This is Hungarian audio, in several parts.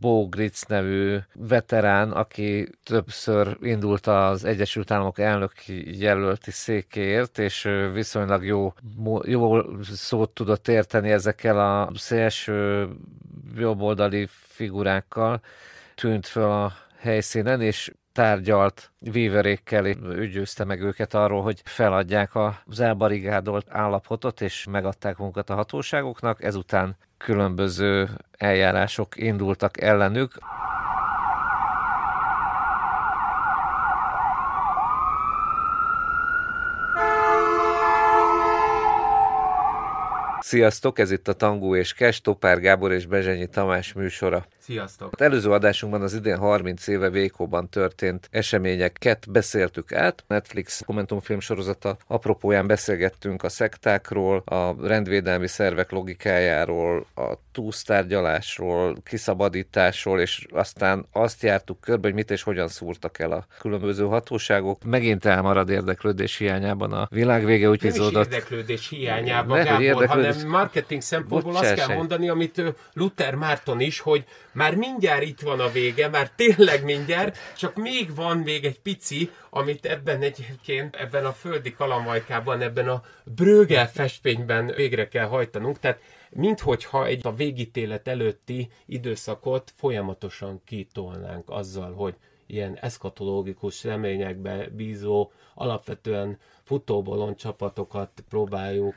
Bo Gritz nevű veterán, aki többször indult az Egyesült Államok elnök jelölti székéért, és viszonylag jó, jó szót tudott érteni ezekkel a szélső jobboldali figurákkal, tűnt föl a helyszínen, és tárgyalt víverékkel, ő győzte meg őket arról, hogy feladják az elbarigádolt állapotot, és megadták munkat a hatóságoknak, ezután különböző eljárások indultak ellenük. Sziasztok, ez itt a Tangó és Kes, Topár Gábor és Bezsenyi Tamás műsora. Sziasztok! Az előző adásunkban az idén 30 éve Vékóban történt eseményeket beszéltük át. Netflix dokumentumfilm sorozata apropóján beszélgettünk a szektákról, a rendvédelmi szervek logikájáról, a túlsztárgyalásról, kiszabadításról, és aztán azt jártuk körbe, hogy mit és hogyan szúrtak el a különböző hatóságok. Megint elmarad érdeklődés hiányában a világ vége, úgy Nem is érdeklődés hiányában, ne, Gábor, érdeklődés... hanem marketing szempontból Bocsásság. azt kell mondani, amit Luther Márton is, hogy már mindjárt itt van a vége, már tényleg mindjárt, csak még van még egy pici, amit ebben egyébként, ebben a földi kalamajkában, ebben a Brögel festményben végre kell hajtanunk, tehát minthogyha egy a végítélet előtti időszakot folyamatosan kitolnánk azzal, hogy ilyen eszkatológikus reményekbe bízó, alapvetően futóbolon csapatokat próbáljuk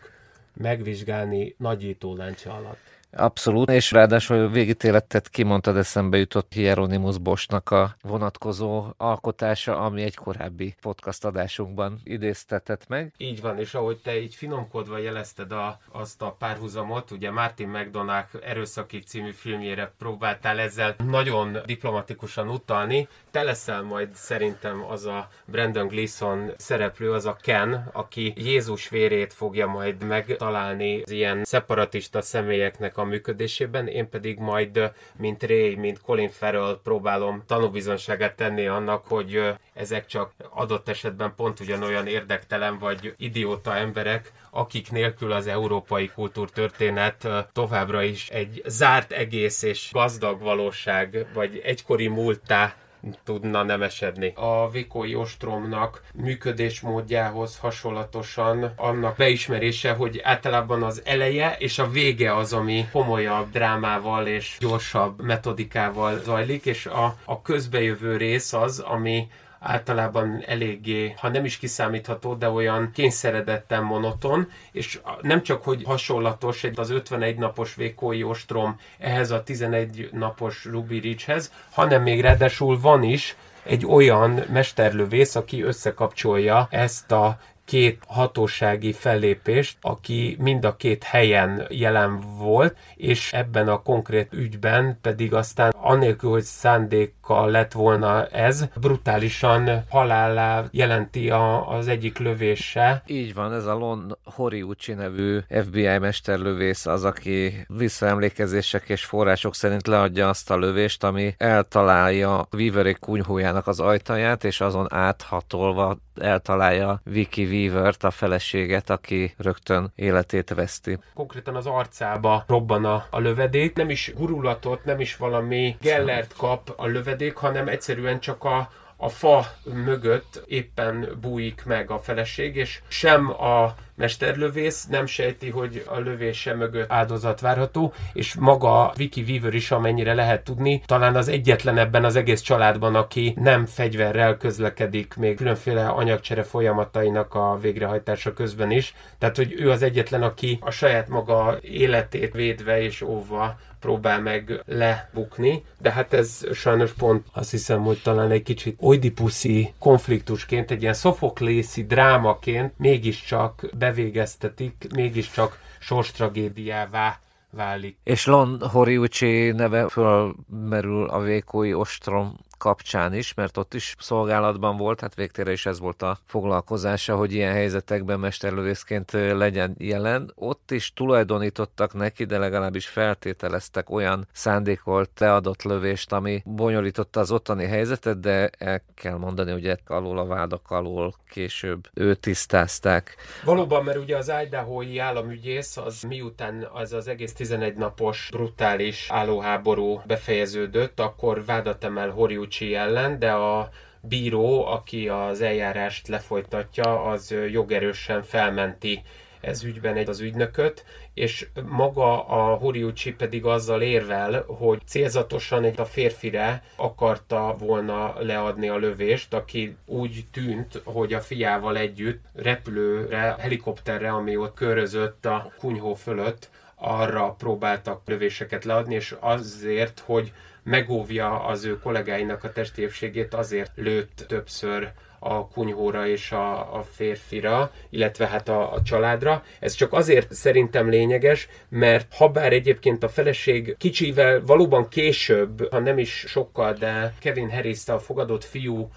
megvizsgálni nagyító lencse alatt. Abszolút, és ráadásul végítéletet kimondtad, eszembe jutott Hieronymus Bosnak a vonatkozó alkotása, ami egy korábbi podcast adásunkban idéztetett meg. Így van, és ahogy te így finomkodva jelezted a, azt a párhuzamot, ugye Martin McDonagh Erőszakig című filmjére próbáltál ezzel nagyon diplomatikusan utalni, te leszel majd szerintem az a Brandon Gleeson szereplő, az a Ken, aki Jézus vérét fogja majd megtalálni az ilyen szeparatista személyeknek a a működésében, én pedig majd, mint Ray, mint Colin Farrell próbálom tanúbizonságát tenni annak, hogy ezek csak adott esetben pont ugyanolyan érdektelen vagy idióta emberek, akik nélkül az európai kultúrtörténet továbbra is egy zárt egész és gazdag valóság, vagy egykori múltá tudna nemesedni. A Vikói ostromnak működésmódjához hasonlatosan annak beismerése, hogy általában az eleje és a vége az, ami komolyabb drámával és gyorsabb metodikával zajlik, és a, a közbejövő rész az, ami általában eléggé, ha nem is kiszámítható, de olyan kényszeredetten monoton, és nem csak, hogy hasonlatos az 51 napos vékói ostrom ehhez a 11 napos Ruby Ridge-hez, hanem még ráadásul van is egy olyan mesterlövész, aki összekapcsolja ezt a két hatósági fellépést, aki mind a két helyen jelen volt, és ebben a konkrét ügyben pedig aztán anélkül, hogy szándékkal lett volna ez, brutálisan halálá jelenti a, az egyik lövése. Így van, ez a Lon Horiuchi nevű FBI mesterlövész az, aki visszaemlékezések és források szerint leadja azt a lövést, ami eltalálja Weaverék kunyhójának az ajtaját, és azon áthatolva eltalálja Vicky Weaver-t, a feleséget, aki rögtön életét veszti. Konkrétan az arcába robban a, a lövedék, nem is gurulatot, nem is valami gellert kap a lövedék, hanem egyszerűen csak a, a fa mögött éppen bújik meg a feleség, és sem a mesterlövész nem sejti, hogy a lövése mögött áldozat várható, és maga Vicky Weaver is, amennyire lehet tudni, talán az egyetlen ebben az egész családban, aki nem fegyverrel közlekedik, még különféle anyagcsere folyamatainak a végrehajtása közben is. Tehát, hogy ő az egyetlen, aki a saját maga életét védve és óvva próbál meg lebukni, de hát ez sajnos pont azt hiszem, hogy talán egy kicsit oidipuszi konfliktusként, egy ilyen szofoklészi drámaként mégiscsak bevégeztetik, mégiscsak sorstragédiává válik. És Lon Horiuchi neve fölmerül a vékói ostrom kapcsán is, mert ott is szolgálatban volt, hát végtére is ez volt a foglalkozása, hogy ilyen helyzetekben mesterlövészként legyen jelen. Ott is tulajdonítottak neki, de legalábbis feltételeztek olyan szándékolt leadott lövést, ami bonyolította az ottani helyzetet, de el kell mondani, hogy alól a vádak alól később ő tisztázták. Valóban, mert ugye az Idaho-i államügyész az miután az az egész 11 napos brutális állóháború befejeződött, akkor vádat emel Horiuchi ellen, de a bíró, aki az eljárást lefolytatja, az jogerősen felmenti ez ügyben egy az ügynököt, és maga a Horiuchi pedig azzal érvel, hogy célzatosan egy a férfire akarta volna leadni a lövést, aki úgy tűnt, hogy a fiával együtt repülőre, helikopterre, ami ott körözött a kunyhó fölött, arra próbáltak lövéseket leadni, és azért, hogy megóvja az ő kollégáinak a testi azért lőtt többször a kunyhóra és a, a férfira, illetve hát a, a családra. Ez csak azért szerintem lényeges, mert ha bár egyébként a feleség kicsivel valóban később, ha nem is sokkal, de Kevin harris a fogadott fiú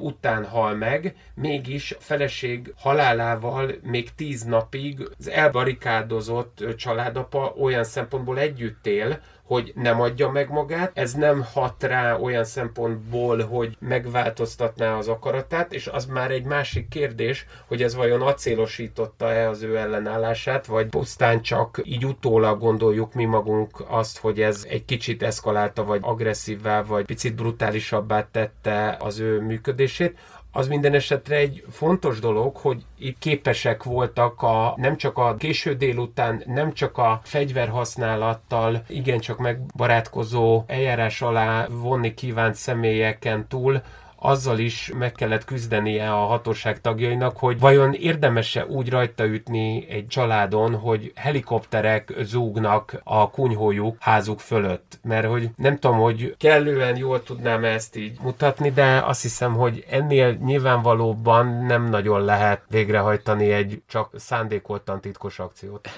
után hal meg, mégis a feleség halálával még tíz napig az elbarikádozott családapa olyan szempontból együtt él, hogy nem adja meg magát, ez nem hat rá olyan szempontból, hogy megváltoztatná az akaratát, és az már egy másik kérdés, hogy ez vajon acélosította-e az ő ellenállását, vagy pusztán csak így utólag gondoljuk mi magunk azt, hogy ez egy kicsit eszkalálta, vagy agresszívvá, vagy picit brutálisabbá tette az ő működését az minden esetre egy fontos dolog, hogy itt képesek voltak a, nem csak a késő délután, nem csak a fegyverhasználattal igencsak megbarátkozó eljárás alá vonni kívánt személyeken túl, azzal is meg kellett küzdenie a hatóság tagjainak, hogy vajon érdemese úgy rajta ütni egy családon, hogy helikopterek zúgnak a kunyhójuk házuk fölött. Mert hogy nem tudom, hogy kellően jól tudnám ezt így mutatni, de azt hiszem, hogy ennél nyilvánvalóban nem nagyon lehet végrehajtani egy csak szándékoltan titkos akciót.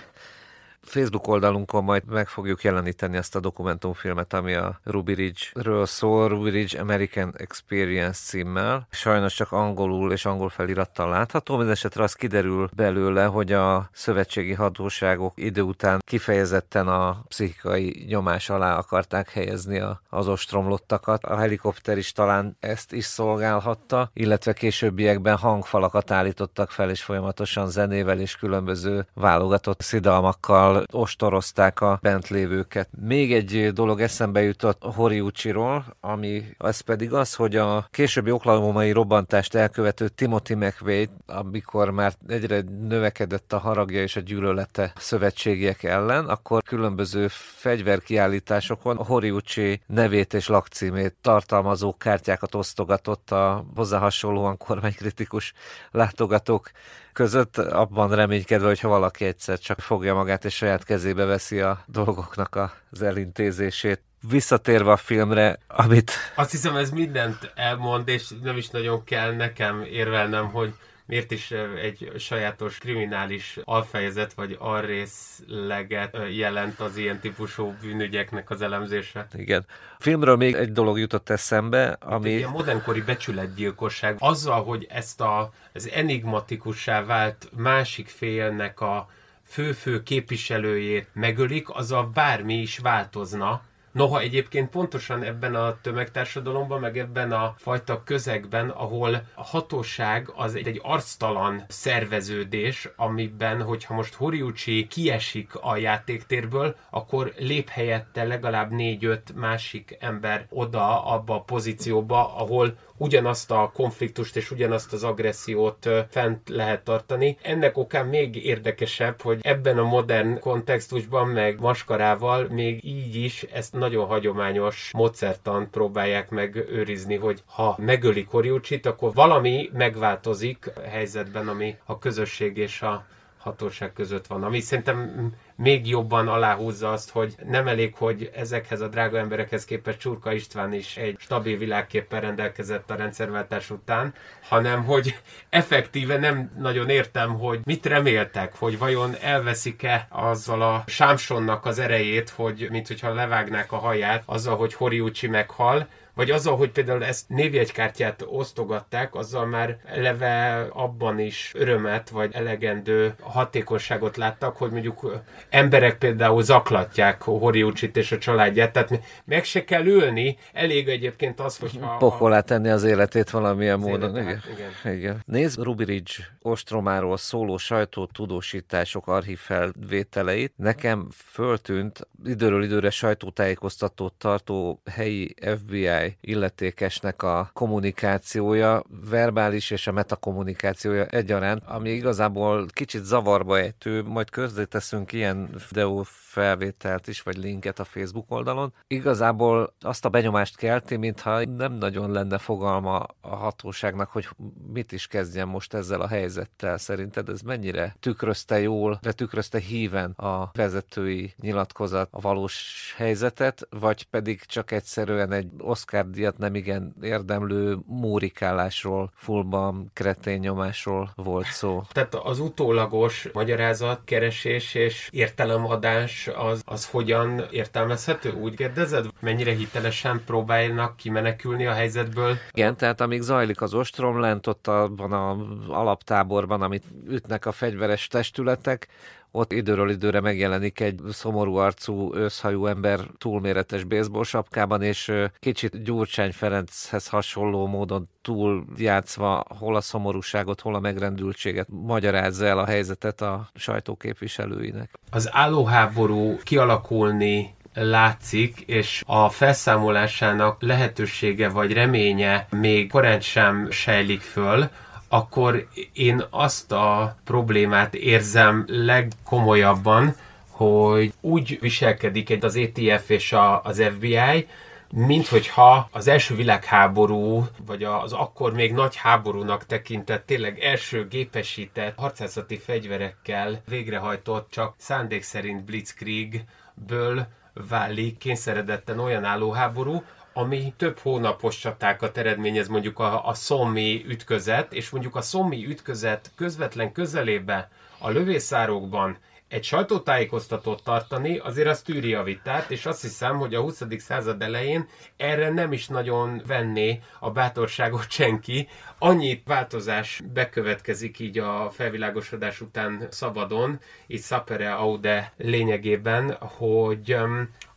Facebook oldalunkon majd meg fogjuk jeleníteni ezt a dokumentumfilmet, ami a Ruby Ridge-ről szól, Ruby Ridge American Experience címmel. Sajnos csak angolul és angol felirattal látható, mindesetre az kiderül belőle, hogy a szövetségi hatóságok idő után kifejezetten a pszichikai nyomás alá akarták helyezni az ostromlottakat. A helikopter is talán ezt is szolgálhatta, illetve későbbiekben hangfalakat állítottak fel, és folyamatosan zenével és különböző válogatott szidalmakkal ostorozták a bent lévőket. Még egy dolog eszembe jutott Horiuchiról, ami az pedig az, hogy a későbbi oklahomai robbantást elkövető Timothy McVeigh, amikor már egyre növekedett a haragja és a gyűlölete szövetségiek ellen, akkor különböző fegyverkiállításokon a Horiuchi nevét és lakcímét tartalmazó kártyákat osztogatott a hozzá hasonlóan kormánykritikus látogatók között, abban reménykedve, hogy ha valaki egyszer csak fogja magát és saját kezébe veszi a dolgoknak az elintézését. Visszatérve a filmre, amit... Azt hiszem, ez mindent elmond, és nem is nagyon kell nekem érvelnem, hogy miért is egy sajátos kriminális alfejezet vagy alrészleget jelent az ilyen típusú bűnügyeknek az elemzése. Igen. A filmről még egy dolog jutott eszembe, ami... Egy ilyen modernkori becsületgyilkosság. Azzal, hogy ezt a, az enigmatikussá vált másik félnek a fő-fő képviselőjét megölik, az a bármi is változna, Noha egyébként pontosan ebben a tömegtársadalomban, meg ebben a fajta közegben, ahol a hatóság az egy, arctalan szerveződés, amiben, hogyha most Horiuchi kiesik a játéktérből, akkor lép helyette legalább négy-öt másik ember oda abba a pozícióba, ahol ugyanazt a konfliktust és ugyanazt az agressziót fent lehet tartani. Ennek okán még érdekesebb, hogy ebben a modern kontextusban, meg maskarával még így is ezt nagyon hagyományos módszertan próbálják meg őrizni, hogy ha megölik Horiuchit, akkor valami megváltozik a helyzetben, ami a közösség és a hatóság között van, ami szerintem még jobban aláhúzza azt, hogy nem elég, hogy ezekhez a drága emberekhez képest Csurka István is egy stabil világképpen rendelkezett a rendszerváltás után, hanem hogy effektíve nem nagyon értem, hogy mit reméltek, hogy vajon elveszik-e azzal a Sámsonnak az erejét, hogy mint hogyha levágnák a haját, azzal, hogy Horiucsi meghal, vagy azzal, hogy például ezt névjegykártyát osztogatták, azzal már eleve abban is örömet, vagy elegendő hatékonyságot láttak, hogy mondjuk emberek például zaklatják Horiucsit és a családját, tehát meg se kell ülni, elég egyébként az, hogy ha... Pokolá tenni az életét valamilyen az módon. Életet, igen. igen. igen. Nézd Ruby Ridge ostromáról szóló sajtótudósítások archívfelvételeit. Nekem föltűnt időről időre sajtótájékoztatót tartó helyi FBI FBI illetékesnek a kommunikációja, verbális és a metakommunikációja egyaránt, ami igazából kicsit zavarba ejtő, majd közzéteszünk ilyen videó felvételt is, vagy linket a Facebook oldalon. Igazából azt a benyomást kelti, mintha nem nagyon lenne fogalma a hatóságnak, hogy mit is kezdjen most ezzel a helyzettel. Szerinted ez mennyire tükrözte jól, de tükrözte híven a vezetői nyilatkozat a valós helyzetet, vagy pedig csak egyszerűen egy Oscar-díjat nem igen érdemlő mórikálásról, fullban kretén nyomásról volt szó. Tehát az utólagos magyarázat, keresés és értelemadás az, az hogyan értelmezhető? Úgy kérdezed? Mennyire hitelesen próbálnak kimenekülni a helyzetből? Igen, tehát amíg zajlik az ostrom lent ott abban az alaptáborban, amit ütnek a fegyveres testületek, ott időről időre megjelenik egy szomorú arcú, őszhajú ember túlméretes baseball sapkában, és kicsit Gyurcsány Ferenchez hasonló módon túl játszva hol a szomorúságot, hol a megrendültséget magyarázza el a helyzetet a sajtóképviselőinek. Az állóháború kialakulni látszik, és a felszámolásának lehetősége vagy reménye még korán sem sejlik föl, akkor én azt a problémát érzem legkomolyabban, hogy úgy viselkedik egy az ETF és a, az FBI, mint hogyha az első világháború, vagy az akkor még nagy háborúnak tekintett, tényleg első gépesített harcászati fegyverekkel végrehajtott, csak szándék szerint Blitzkriegből válik kényszeredetten olyan állóháború, ami több hónapos csatákat eredményez mondjuk a, a szommi ütközet, és mondjuk a szommi ütközet közvetlen közelébe a lövészárokban egy sajtótájékoztatót tartani, azért az tűri a vitát, és azt hiszem, hogy a 20. század elején erre nem is nagyon venné a bátorságot senki. Annyi változás bekövetkezik így a felvilágosodás után szabadon, így szapere aude lényegében, hogy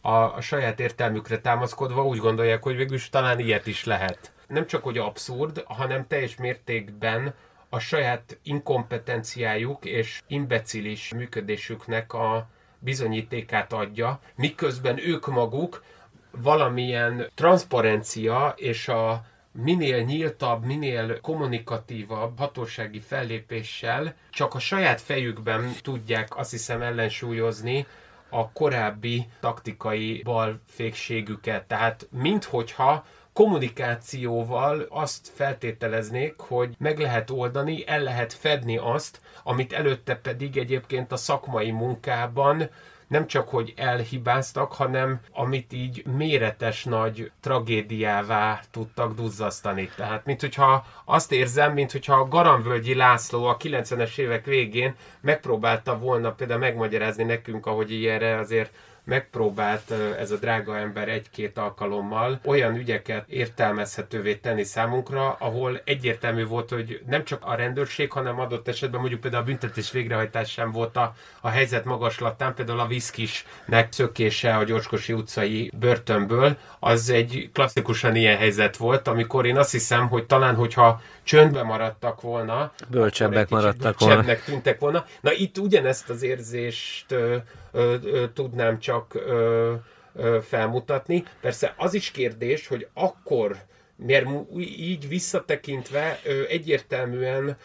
a, a saját értelmükre támaszkodva úgy gondolják, hogy végülis talán ilyet is lehet. Nem csak, hogy abszurd, hanem teljes mértékben a saját inkompetenciájuk és imbecilis működésüknek a bizonyítékát adja, miközben ők maguk valamilyen transzparencia és a minél nyíltabb, minél kommunikatívabb hatósági fellépéssel csak a saját fejükben tudják azt hiszem ellensúlyozni a korábbi taktikai balfékségüket. Tehát minthogyha kommunikációval azt feltételeznék, hogy meg lehet oldani, el lehet fedni azt, amit előtte pedig egyébként a szakmai munkában nem csak, hogy elhibáztak, hanem amit így méretes nagy tragédiává tudtak duzzasztani. Tehát, mint hogyha azt érzem, mint hogyha a Garamvölgyi László a 90-es évek végén megpróbálta volna például megmagyarázni nekünk, ahogy ilyenre azért megpróbált ez a drága ember egy-két alkalommal olyan ügyeket értelmezhetővé tenni számunkra, ahol egyértelmű volt, hogy nem csak a rendőrség, hanem adott esetben mondjuk például a büntetés végrehajtás sem volt a, a helyzet magaslatán, például a Viszkisnek szökése a Gyorskosi utcai börtönből, az egy klasszikusan ilyen helyzet volt, amikor én azt hiszem, hogy talán, hogyha csöndbe maradtak volna, bölcsebbek maradtak volna. tűntek volna. Na itt ugyanezt az érzést ö, ö, ö, tudnám csak ö, ö, felmutatni. Persze az is kérdés, hogy akkor mert így visszatekintve egyértelműen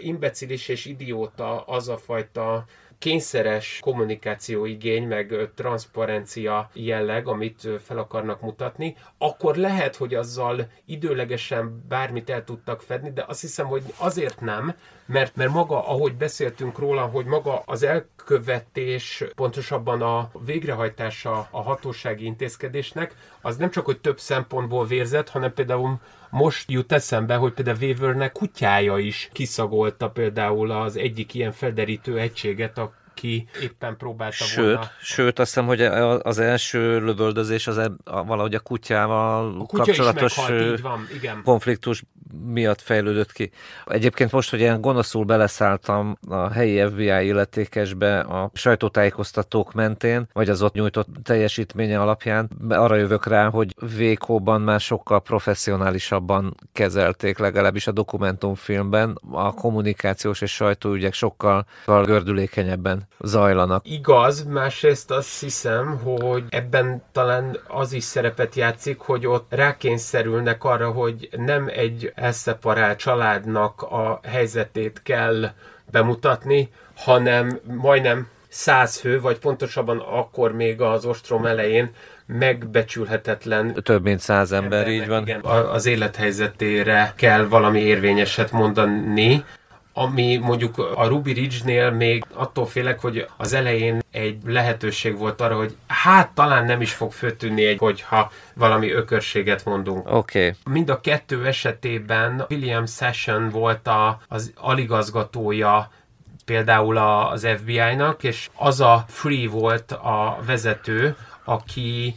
imbecilis és idióta az a fajta kényszeres kommunikáció igény, meg transzparencia jelleg, amit fel akarnak mutatni, akkor lehet, hogy azzal időlegesen bármit el tudtak fedni, de azt hiszem, hogy azért nem, mert, mert maga, ahogy beszéltünk róla, hogy maga az elkövetés, pontosabban a végrehajtása a hatósági intézkedésnek, az nem csak, hogy több szempontból vérzett, hanem például most jut eszembe, hogy például Weavernek kutyája is kiszagolta például az egyik ilyen felderítő egységet, a aki éppen próbálta sőt, volna. Sőt, azt hiszem, hogy az első lövöldözés az e, valahogy a kutyával a kutya kapcsolatos meghalt, van, igen. konfliktus miatt fejlődött ki. Egyébként most, hogy ilyen gonoszul beleszálltam a helyi FBI illetékesbe a sajtótájékoztatók mentén, vagy az ott nyújtott teljesítménye alapján, arra jövök rá, hogy Vékóban már sokkal professzionálisabban kezelték, legalábbis a dokumentumfilmben. A kommunikációs és sajtóügyek sokkal gördülékenyebben zajlanak. Igaz, másrészt azt hiszem, hogy ebben talán az is szerepet játszik, hogy ott rákényszerülnek arra, hogy nem egy elszeparált családnak a helyzetét kell bemutatni, hanem majdnem száz fő, vagy pontosabban akkor még az ostrom elején megbecsülhetetlen. Több mint száz ember, így van. Igen, az élethelyzetére kell valami érvényeset mondani, ami mondjuk a Ruby Ridge-nél még attól félek, hogy az elején egy lehetőség volt arra, hogy hát talán nem is fog főtűnni, egy, hogyha valami ökörséget mondunk. Oké. Okay. Mind a kettő esetében William Session volt a, az aligazgatója például az FBI-nak, és az a Free volt a vezető, aki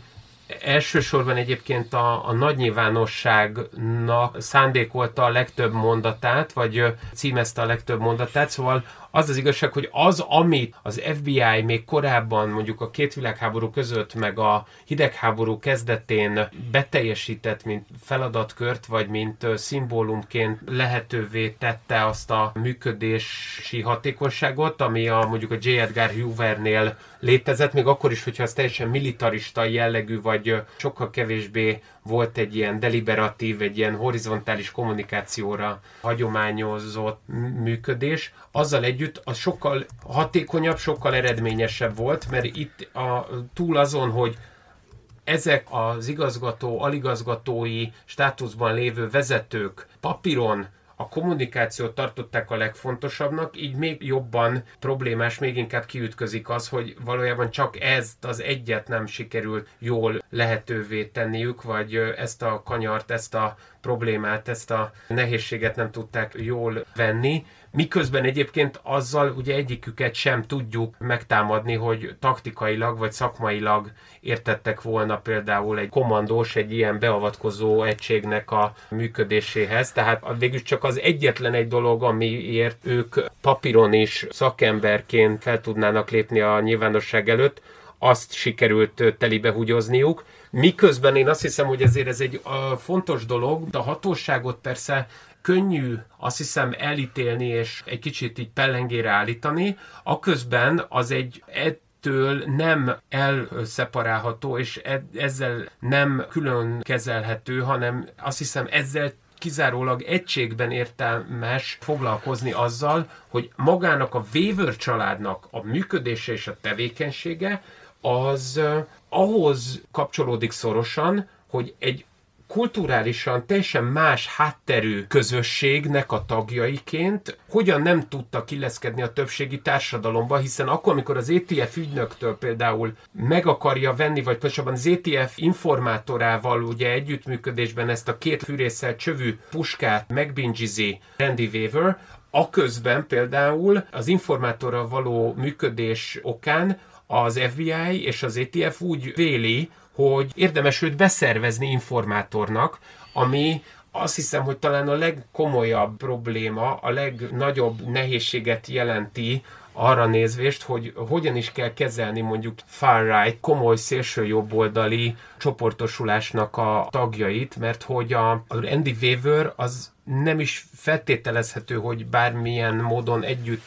elsősorban egyébként a, a nagy nyilvánosságnak szándékolta a legtöbb mondatát, vagy címezte a legtöbb mondatát, szóval az az igazság, hogy az, amit az FBI még korábban mondjuk a két világháború között, meg a hidegháború kezdetén beteljesített, mint feladatkört, vagy mint szimbólumként lehetővé tette azt a működési hatékonyságot, ami a mondjuk a J. Edgar Hoovernél létezett, még akkor is, hogyha az teljesen militarista jellegű, vagy sokkal kevésbé volt egy ilyen deliberatív, egy ilyen horizontális kommunikációra hagyományozott működés, azzal együtt az sokkal hatékonyabb, sokkal eredményesebb volt, mert itt a, túl azon, hogy ezek az igazgató, aligazgatói státuszban lévő vezetők papíron a kommunikációt tartották a legfontosabbnak, így még jobban problémás, még inkább kiütközik az, hogy valójában csak ezt az egyet nem sikerült jól lehetővé tenniük, vagy ezt a kanyart, ezt a problémát, ezt a nehézséget nem tudták jól venni. Miközben egyébként azzal ugye egyiküket sem tudjuk megtámadni, hogy taktikailag vagy szakmailag értettek volna például egy kommandós egy ilyen beavatkozó egységnek a működéséhez. Tehát végül csak az egyetlen egy dolog, amiért ők papíron is szakemberként fel tudnának lépni a nyilvánosság előtt, azt sikerült telibe húgyozniuk. Miközben én azt hiszem, hogy ezért ez egy fontos dolog, de a hatóságot persze könnyű azt hiszem elítélni és egy kicsit így pellengére állítani, aközben az egy ettől nem elszeparálható, és ezzel nem külön kezelhető, hanem azt hiszem ezzel kizárólag egységben értelmes foglalkozni azzal, hogy magának a Weaver családnak a működése és a tevékenysége az ahhoz kapcsolódik szorosan, hogy egy kulturálisan teljesen más hátterű közösségnek a tagjaiként hogyan nem tudta kileszkedni a többségi társadalomba, hiszen akkor, amikor az ETF ügynöktől például meg akarja venni, vagy pontosabban az ETF informátorával ugye együttműködésben ezt a két fűrészsel csövű puskát megbingizi Randy Weaver, aközben például az informátorral való működés okán az FBI és az ETF úgy véli, hogy érdemes őt beszervezni informátornak, ami azt hiszem, hogy talán a legkomolyabb probléma, a legnagyobb nehézséget jelenti arra nézvést, hogy hogyan is kell kezelni mondjuk far-right, komoly szélső jobboldali csoportosulásnak a tagjait, mert hogy a Andy Weaver az nem is feltételezhető, hogy bármilyen módon együtt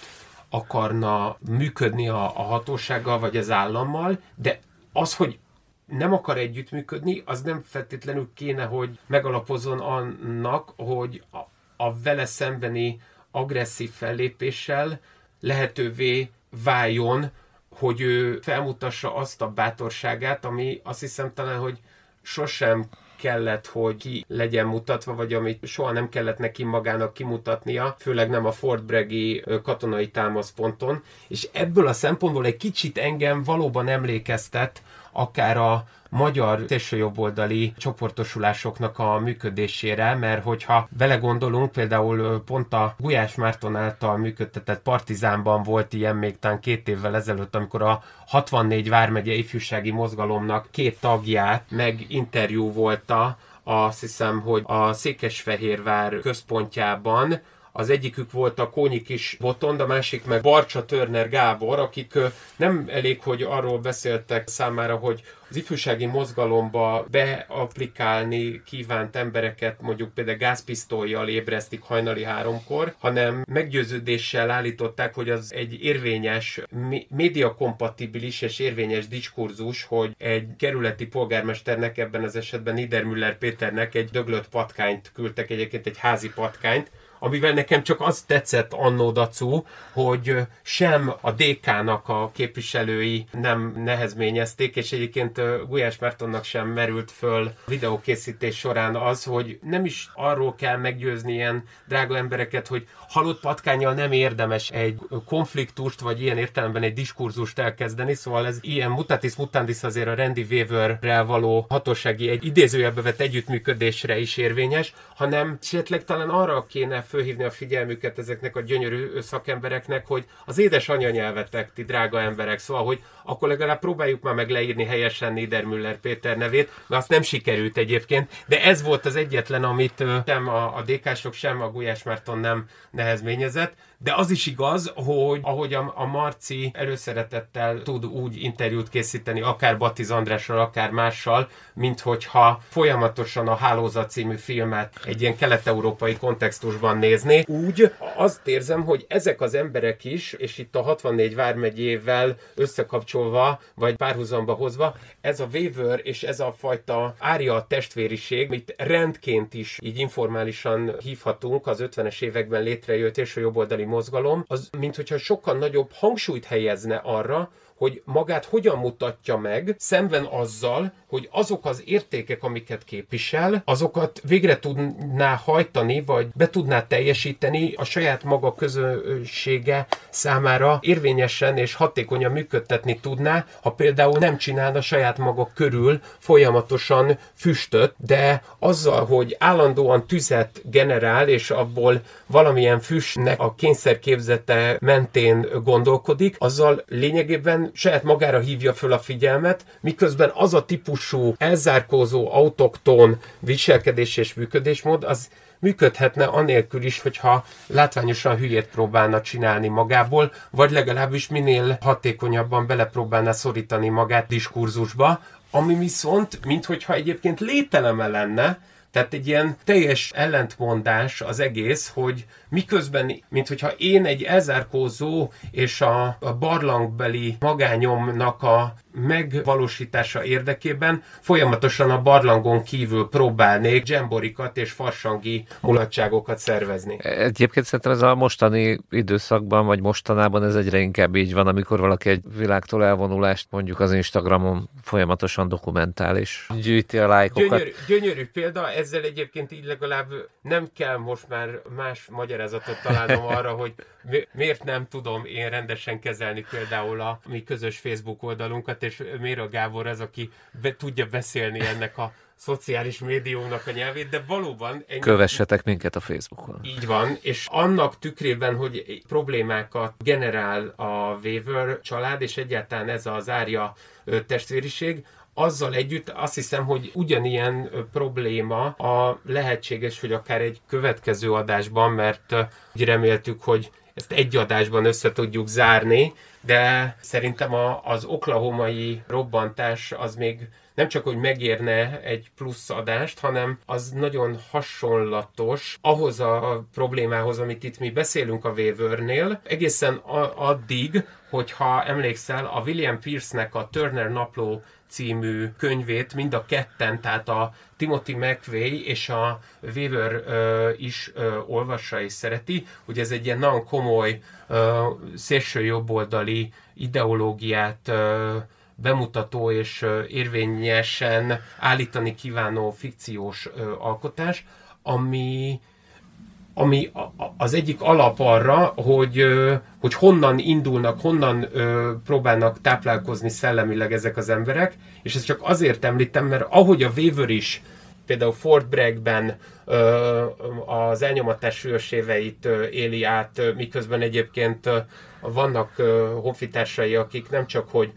akarna működni a, a hatósággal vagy az állammal, de az, hogy nem akar együttműködni, az nem feltétlenül kéne, hogy megalapozzon annak, hogy a, a vele szembeni agresszív fellépéssel lehetővé váljon, hogy ő felmutassa azt a bátorságát, ami azt hiszem talán, hogy sosem kellett, hogy ki legyen mutatva, vagy amit soha nem kellett neki magának kimutatnia, főleg nem a Fort Braggi katonai támaszponton, és ebből a szempontból egy kicsit engem valóban emlékeztet akár a magyar szélsőjobboldali csoportosulásoknak a működésére, mert hogyha belegondolunk, például pont a Gulyás Márton által működtetett Partizánban volt ilyen még talán két évvel ezelőtt, amikor a 64 Vármegye ifjúsági mozgalomnak két tagját meg interjú volta, azt hiszem, hogy a Székesfehérvár központjában, az egyikük volt a Kónyi kis Botond, a másik meg Barcsa Törner Gábor, akik nem elég, hogy arról beszéltek számára, hogy az ifjúsági mozgalomba beaplikálni kívánt embereket mondjuk például gázpisztolyjal ébresztik hajnali háromkor, hanem meggyőződéssel állították, hogy az egy érvényes, médiakompatibilis és érvényes diskurzus, hogy egy kerületi polgármesternek, ebben az esetben Niedermüller Péternek egy döglött patkányt küldtek, egyébként egy házi patkányt, amivel nekem csak az tetszett annó dacu, hogy sem a DK-nak a képviselői nem nehezményezték, és egyébként Gulyás Mártonnak sem merült föl videókészítés során az, hogy nem is arról kell meggyőzni ilyen drága embereket, hogy halott patkányjal nem érdemes egy konfliktust, vagy ilyen értelemben egy diskurzust elkezdeni, szóval ez ilyen mutatis mutandis azért a Randy Weaver-rel való hatósági egy idézőjelbe vett együttműködésre is érvényes, hanem esetleg talán arra kéne fölhívni a figyelmüket ezeknek a gyönyörű szakembereknek, hogy az édes anyanyelvetek, ti drága emberek, szóval, hogy akkor legalább próbáljuk már meg leírni helyesen Niedermüller Péter nevét, mert azt nem sikerült egyébként, de ez volt az egyetlen, amit sem a, a DK-sok, sem a Gulyás Márton nem nehezményezett, de az is igaz, hogy ahogy a, a Marci előszeretettel tud úgy interjút készíteni, akár Batiz Andrással, akár mással, mint hogyha folyamatosan a Hálózat című filmet egy ilyen kelet-európai kontextusban nézni. Úgy azt érzem, hogy ezek az emberek is, és itt a 64 vármegyével összekapcsolva, vagy párhuzamba hozva, ez a Weaver és ez a fajta ária testvériség, amit rendként is így informálisan hívhatunk, az 50-es években létrejött és a jobboldali mozgalom, az mint hogyha sokkal nagyobb hangsúlyt helyezne arra, hogy magát hogyan mutatja meg, szemben azzal, hogy azok az értékek, amiket képvisel, azokat végre tudná hajtani, vagy be tudná teljesíteni a saját maga közönsége számára érvényesen és hatékonyan működtetni tudná, ha például nem csinálna saját maga körül folyamatosan füstöt, de azzal, hogy állandóan tüzet generál, és abból valamilyen füstnek a kényszerképzete mentén gondolkodik, azzal lényegében saját magára hívja föl a figyelmet, miközben az a típusú elzárkózó autoktón viselkedés és működésmód, az működhetne anélkül is, hogyha látványosan hülyét próbálna csinálni magából, vagy legalábbis minél hatékonyabban belepróbálna szorítani magát diskurzusba, ami viszont, minthogyha egyébként lételeme lenne, tehát egy ilyen teljes ellentmondás az egész, hogy miközben, mint hogyha én egy elzárkózó és a, a barlangbeli magányomnak a megvalósítása érdekében folyamatosan a barlangon kívül próbálnék dzsemborikat és farsangi mulatságokat szervezni. Egyébként szerintem ez a mostani időszakban, vagy mostanában ez egyre inkább így van, amikor valaki egy világtól elvonulást mondjuk az Instagramon folyamatosan dokumentál és gyűjti a lájkokat. Gyönyörű, gyönyörű példa, ezzel egyébként így legalább nem kell most már más magyarázatot találnom arra, hogy miért nem tudom én rendesen kezelni például a mi közös Facebook oldalunkat, és Méra Gábor az, aki be, tudja beszélni ennek a szociális médiumnak a nyelvét, de valóban... Ennyi... Kövessetek minket a Facebookon. Így van, és annak tükrében, hogy problémákat generál a Weaver család, és egyáltalán ez az árja testvériség, azzal együtt azt hiszem, hogy ugyanilyen probléma a lehetséges, hogy akár egy következő adásban, mert úgy reméltük, hogy ezt egy adásban össze tudjuk zárni, de szerintem a, az oklahomai robbantás az még nem csak, hogy megérne egy plusz adást, hanem az nagyon hasonlatos ahhoz a problémához, amit itt mi beszélünk a Weavernél, egészen a- addig, hogyha emlékszel, a William Pierce-nek a Turner napló című könyvét mind a ketten, tehát a Timothy McVeigh és a Weaver ö, is ö, olvassa és szereti. Ugye ez egy ilyen nagyon komoly ö, szélső jobboldali ideológiát bemutató és érvényesen állítani kívánó fikciós alkotás, ami, ami az egyik alap arra, hogy, hogy honnan indulnak, honnan próbálnak táplálkozni szellemileg ezek az emberek, és ezt csak azért említem, mert ahogy a Weaver is például Fort Braggben az elnyomatás súlyoséveit éli át, miközben egyébként vannak honfitársai, akik nem csak hogy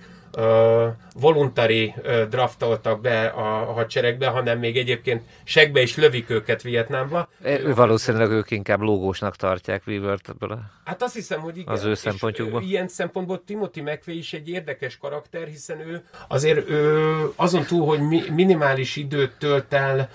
voluntari uh, draftoltak be a hadseregbe, hanem még egyébként segbe is lövik őket Vietnámba. E, ő valószínűleg ők inkább lógósnak tartják Weaver-t ebből a... Hát azt hiszem, hogy igen. Az ő szempontjukból. Ilyen szempontból Timothy McVeigh is egy érdekes karakter, hiszen ő azért ő, azon túl, hogy mi, minimális időt tölt el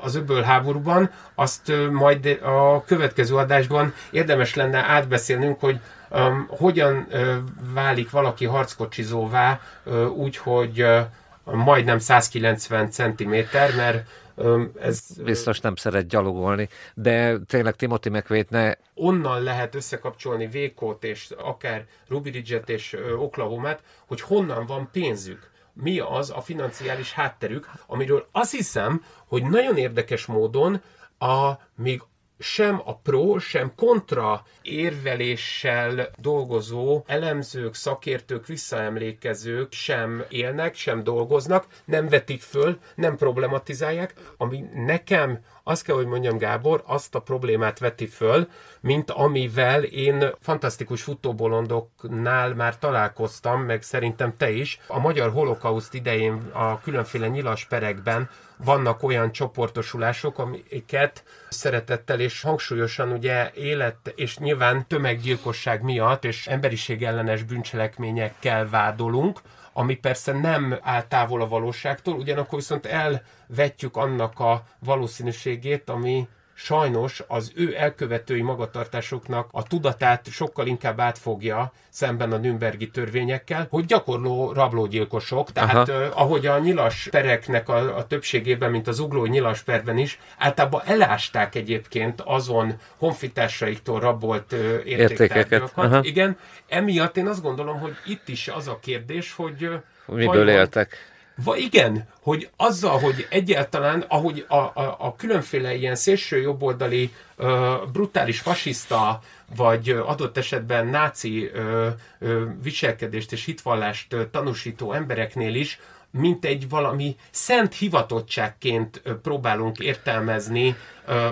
az öböl háborúban, azt majd a következő adásban érdemes lenne átbeszélnünk, hogy Um, hogyan uh, válik valaki harckocsizóvá uh, úgy, hogy uh, majdnem 190 cm, mert um, ez... Biztos nem szeret gyalogolni, de tényleg Timothy mcveigh ne... Onnan lehet összekapcsolni Vékót és akár Ruby Ridge-et és Oklahoma-t, hogy honnan van pénzük. Mi az a financiális hátterük, amiről azt hiszem, hogy nagyon érdekes módon a még sem a pro, sem kontra érveléssel dolgozó elemzők, szakértők, visszaemlékezők sem élnek, sem dolgoznak, nem vetik föl, nem problematizálják, ami nekem azt kell, hogy mondjam, Gábor, azt a problémát veti föl, mint amivel én fantasztikus futóbolondoknál már találkoztam, meg szerintem te is. A magyar holokauszt idején a különféle nyilas perekben vannak olyan csoportosulások, amiket szeretettel és hangsúlyosan ugye élet és nyilván tömeggyilkosság miatt és emberiség ellenes bűncselekményekkel vádolunk, ami persze nem áll távol a valóságtól, ugyanakkor viszont elvetjük annak a valószínűségét, ami sajnos az ő elkövetői magatartásoknak a tudatát sokkal inkább átfogja szemben a Nürnbergi törvényekkel, hogy gyakorló rablógyilkosok, tehát uh, ahogy a nyilas pereknek a, a többségében, mint az ugló nyilas perben is, általában elásták egyébként azon honfitársaiktól rabolt uh, értékeket. Igen, emiatt én azt gondolom, hogy itt is az a kérdés, hogy Miből vajon, éltek? Va, igen, hogy azzal, hogy egyáltalán, ahogy a, a, a különféle ilyen szélső jobboldali, uh, brutális fasiszta, vagy adott esetben náci uh, uh, viselkedést és hitvallást uh, tanúsító embereknél is, mint egy valami szent hivatottságként próbálunk értelmezni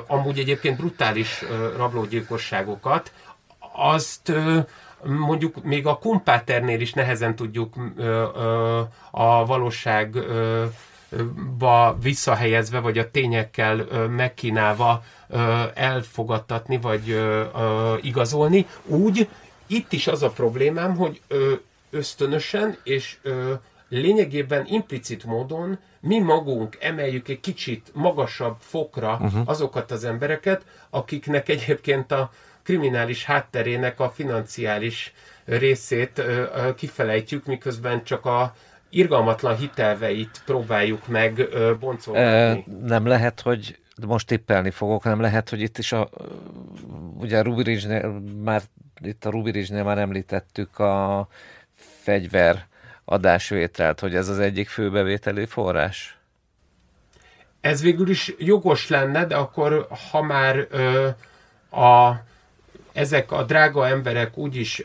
amúgy egyébként brutális rablógyilkosságokat, azt mondjuk még a kumpáternél is nehezen tudjuk ö, ö, a valóságba visszahelyezve, vagy a tényekkel ö, megkínálva ö, elfogadtatni, vagy ö, igazolni. Úgy itt is az a problémám, hogy ösztönösen és lényegében implicit módon mi magunk emeljük egy kicsit magasabb fokra uh-huh. azokat az embereket, akiknek egyébként a kriminális hátterének a financiális részét kifelejtjük, miközben csak a irgalmatlan hitelveit próbáljuk meg boncolni. Nem lehet, hogy most tippelni fogok, nem lehet, hogy itt is a ugye a Rubirizsnél már itt a Rubirizsnél már említettük a fegyver adásvételt, hogy ez az egyik főbevételi forrás? Ez végül is jogos lenne, de akkor ha már ö, a ezek a drága emberek úgyis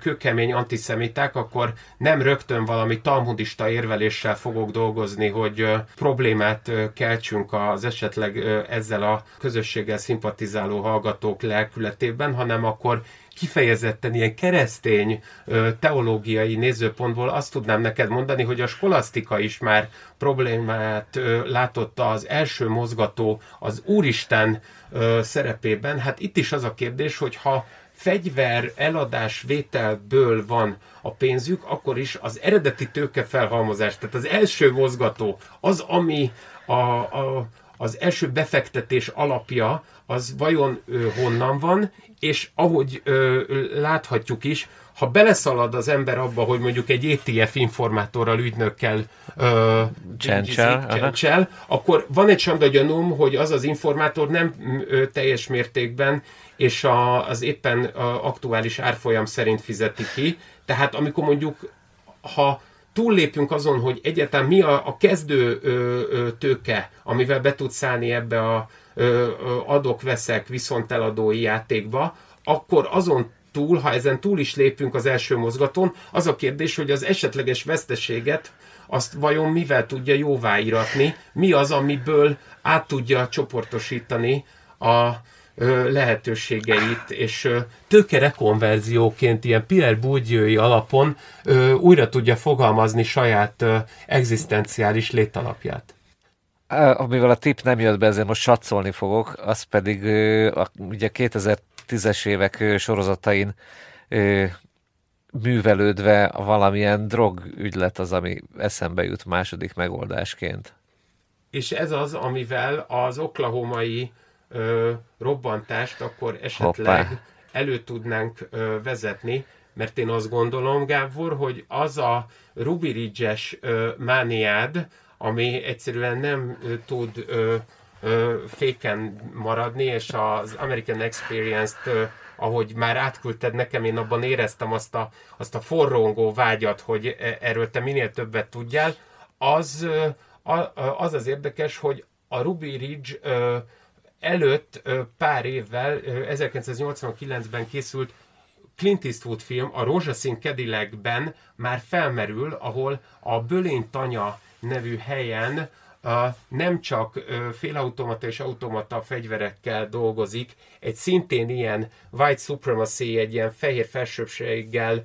kőkemény antiszemiták, akkor nem rögtön valami talmudista érveléssel fogok dolgozni, hogy problémát keltsünk az esetleg ezzel a közösséggel szimpatizáló hallgatók lelkületében, hanem akkor kifejezetten ilyen keresztény teológiai nézőpontból azt tudnám neked mondani, hogy a skolasztika is már problémát látotta az első mozgató az Úristen szerepében. Hát itt is az a kérdés, hogy ha fegyver eladás vételből van a pénzük, akkor is az eredeti tőke felhalmozás, tehát az első mozgató, az, ami a, a, az első befektetés alapja az vajon ö, honnan van, és ahogy ö, láthatjuk is, ha beleszalad az ember abba, hogy mondjuk egy ETF informátorral, ügynökkel ö, csencsel, akkor van egy sanda gyanúm, hogy az az informátor nem ö, teljes mértékben és a, az éppen a aktuális árfolyam szerint fizeti ki. Tehát amikor mondjuk, ha túllépünk azon, hogy egyáltalán mi a, a kezdő ö, ö, tőke, amivel be tudsz állni ebbe a adok-veszek viszonteladói játékba, akkor azon túl, ha ezen túl is lépünk az első mozgaton, az a kérdés, hogy az esetleges veszteséget azt vajon mivel tudja jóváíratni, mi az, amiből át tudja csoportosítani a lehetőségeit, és tőke rekonverzióként ilyen Pierre bourdieu alapon újra tudja fogalmazni saját egzisztenciális létalapját. Amivel a tip nem jött be, ezért most satszolni fogok, az pedig a, ugye 2010-es évek sorozatain művelődve valamilyen drogügylet az, ami eszembe jut második megoldásként. És ez az, amivel az oklahomai ö, robbantást akkor esetleg Hoppá. elő tudnánk ö, vezetni, mert én azt gondolom, Gábor, hogy az a ö, mániád, ami egyszerűen nem ö, tud ö, ö, féken maradni, és az American Experience-t, ö, ahogy már átküldted nekem, én abban éreztem azt a, azt a forrongó vágyat, hogy e, erről te minél többet tudjál, az, az az érdekes, hogy a Ruby Ridge előtt pár évvel, 1989-ben készült Clint Eastwood film, a Rózsaszín Cadillacben már felmerül, ahol a Bölény Tanya nevű helyen nem csak uh, félautomata és automata fegyverekkel dolgozik, egy szintén ilyen white supremacy, egy ilyen fehér felsőbséggel,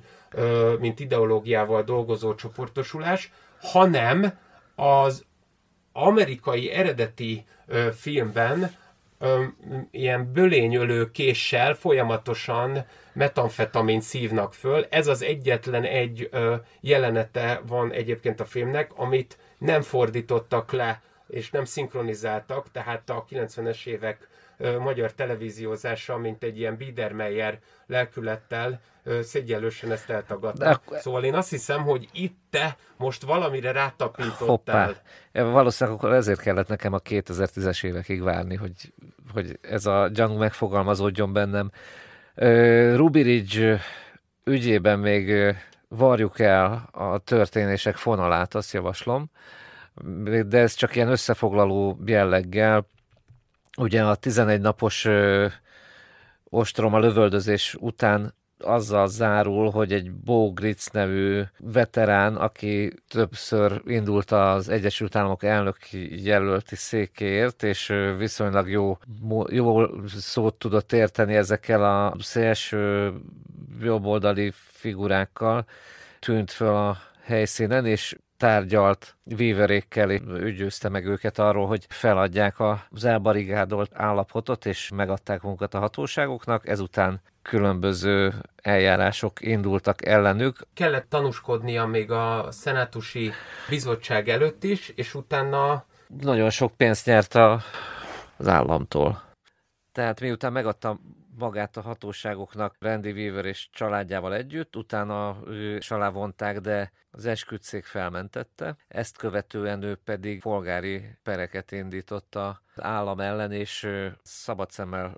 mint ideológiával dolgozó csoportosulás, hanem az amerikai eredeti filmben ilyen bölényölő késsel folyamatosan metamfetamin szívnak föl. Ez az egyetlen egy ö, jelenete van egyébként a filmnek, amit nem fordítottak le és nem szinkronizáltak, tehát a 90-es évek magyar televíziózása, mint egy ilyen Biedermeier lelkülettel szégyellősen ezt eltagadta. Akkor... Szóval én azt hiszem, hogy itt te most valamire rátapintottál. Hoppá. Valószínűleg akkor ezért kellett nekem a 2010-es évekig várni, hogy, hogy ez a gyanú megfogalmazódjon bennem. Ruby Ridge ügyében még varjuk el a történések fonalát, azt javaslom, de ez csak ilyen összefoglaló jelleggel. Ugye a 11 napos ostrom a lövöldözés után azzal zárul, hogy egy Bo Gritz nevű veterán, aki többször indult az Egyesült Államok elnöki jelölti székéért, és viszonylag jó, jó szót tudott érteni ezekkel a szélső jobboldali figurákkal, tűnt föl a helyszínen, és tárgyalt víverékkel, ügyőzte meg őket arról, hogy feladják az elbarigádolt állapotot, és megadták munkat a hatóságoknak. Ezután különböző eljárások indultak ellenük. Kellett tanúskodnia még a szenátusi bizottság előtt is, és utána... Nagyon sok pénzt nyert a, az államtól. Tehát miután megadta magát a hatóságoknak Randy Weaver és családjával együtt, utána ő is vonták, de az esküdszék felmentette. Ezt követően ő pedig polgári pereket indított az állam ellen, és szabad szemmel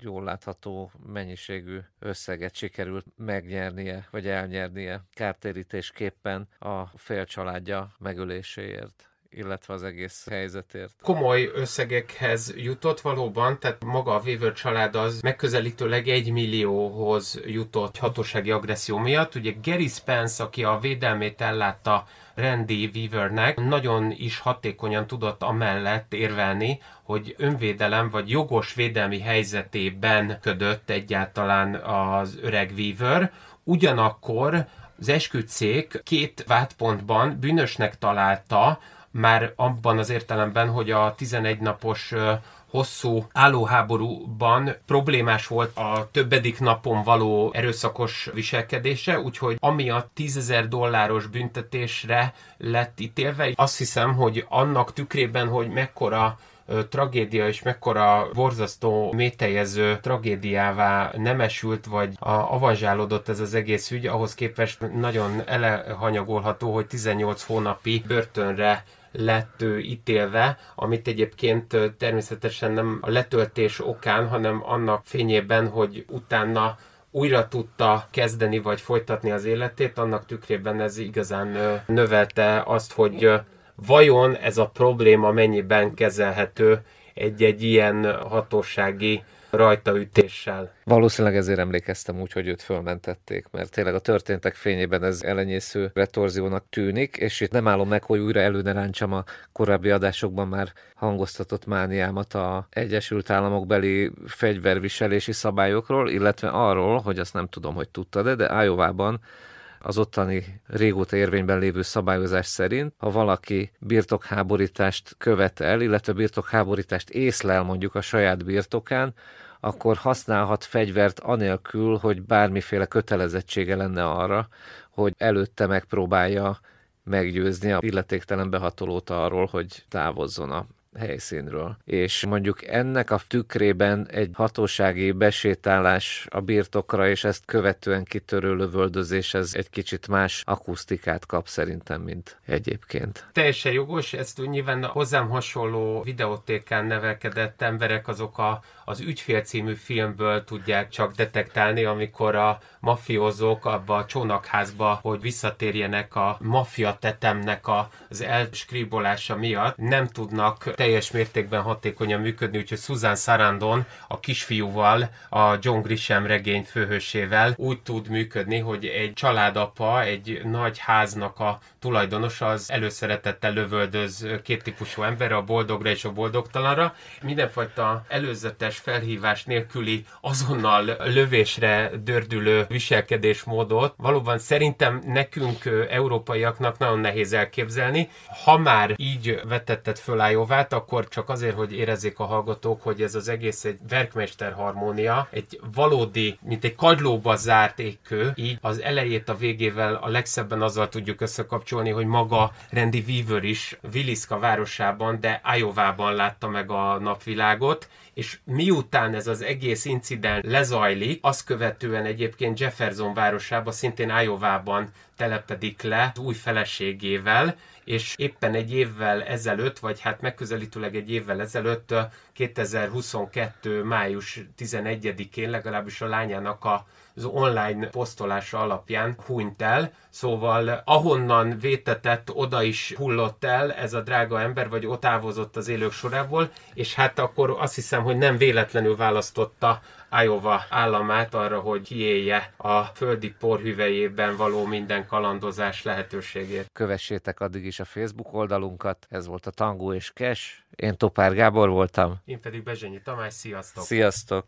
jól látható mennyiségű összeget sikerült megnyernie, vagy elnyernie kártérítésképpen a fél családja megöléséért illetve az egész helyzetért. Komoly összegekhez jutott valóban, tehát maga a Weaver család az megközelítőleg egy millióhoz jutott hatósági agresszió miatt. Ugye Gary Spence, aki a védelmét ellátta Randy Weavernek, nagyon is hatékonyan tudott amellett érvelni, hogy önvédelem vagy jogos védelmi helyzetében ködött egyáltalán az öreg Weaver. Ugyanakkor az esküdszék két vádpontban bűnösnek találta már abban az értelemben, hogy a 11 napos hosszú állóháborúban problémás volt a többedik napon való erőszakos viselkedése, úgyhogy amiatt 10 ezer dolláros büntetésre lett ítélve. Azt hiszem, hogy annak tükrében, hogy mekkora tragédia és mekkora borzasztó mételjező tragédiává nemesült, vagy a, avanzsálódott ez az egész ügy, ahhoz képest nagyon elehanyagolható, hogy 18 hónapi börtönre lett ő ítélve, amit egyébként természetesen nem a letöltés okán, hanem annak fényében, hogy utána újra tudta kezdeni vagy folytatni az életét, annak tükrében ez igazán növelte azt, hogy vajon ez a probléma mennyiben kezelhető egy-egy ilyen hatósági rajtaütéssel. Valószínűleg ezért emlékeztem úgy, hogy őt fölmentették, mert tényleg a történtek fényében ez elenyésző retorziónak tűnik, és itt nem állom meg, hogy újra előne a korábbi adásokban már hangoztatott mániámat a Egyesült Államok beli fegyverviselési szabályokról, illetve arról, hogy azt nem tudom, hogy tudtad de Iowa-ban az ottani régóta érvényben lévő szabályozás szerint, ha valaki birtokháborítást követel, illetve birtokháborítást észlel mondjuk a saját birtokán, akkor használhat fegyvert anélkül, hogy bármiféle kötelezettsége lenne arra, hogy előtte megpróbálja meggyőzni a illetéktelen behatolót arról, hogy távozzon a helyszínről. És mondjuk ennek a tükrében egy hatósági besétálás a birtokra, és ezt követően kitörő lövöldözés, ez egy kicsit más akusztikát kap szerintem, mint egyébként. Teljesen jogos, ezt nyilván a hozzám hasonló videótékán nevelkedett emberek azok a, az Ügyfél című filmből tudják csak detektálni, amikor a mafiózók abba a csónakházba, hogy visszatérjenek a maffia tetemnek az elskribolása miatt, nem tudnak teljes mértékben hatékonyan működni, úgyhogy Susan Sarandon a kisfiúval, a John Grisham regény főhősével úgy tud működni, hogy egy családapa, egy nagy háznak a tulajdonosa az előszeretettel lövöldöz két típusú emberre, a boldogra és a boldogtalanra. Mindenfajta előzetes felhívás nélküli azonnal lövésre dördülő viselkedésmódot. Valóban szerintem nekünk, európaiaknak nagyon nehéz elképzelni. Ha már így vetetted föl Ájóvát, akkor csak azért, hogy érezzék a hallgatók, hogy ez az egész egy verkmester harmónia, egy valódi, mint egy kagylóba zárt égkő, így az elejét a végével a legszebben azzal tudjuk összekapcsolni, hogy maga Randy Weaver is Williska városában, de Iowa-ban látta meg a napvilágot, és miután ez az egész incidens lezajlik, azt követően egyébként Jefferson városába, szintén Iowa-ban telepedik le új feleségével, és éppen egy évvel ezelőtt, vagy hát megközelítőleg egy évvel ezelőtt, 2022. május 11-én legalábbis a lányának a az online posztolása alapján hunyt el, szóval ahonnan vétetett, oda is hullott el ez a drága ember, vagy ott távozott az élők sorából, és hát akkor azt hiszem, hogy nem véletlenül választotta Iowa államát arra, hogy kiélje a földi porhüvejében való minden kalandozás lehetőségét. Kövessétek addig is a Facebook oldalunkat, ez volt a Tango és Cash, én Topár Gábor voltam. Én pedig Bezsenyi Tamás, sziasztok! Sziasztok!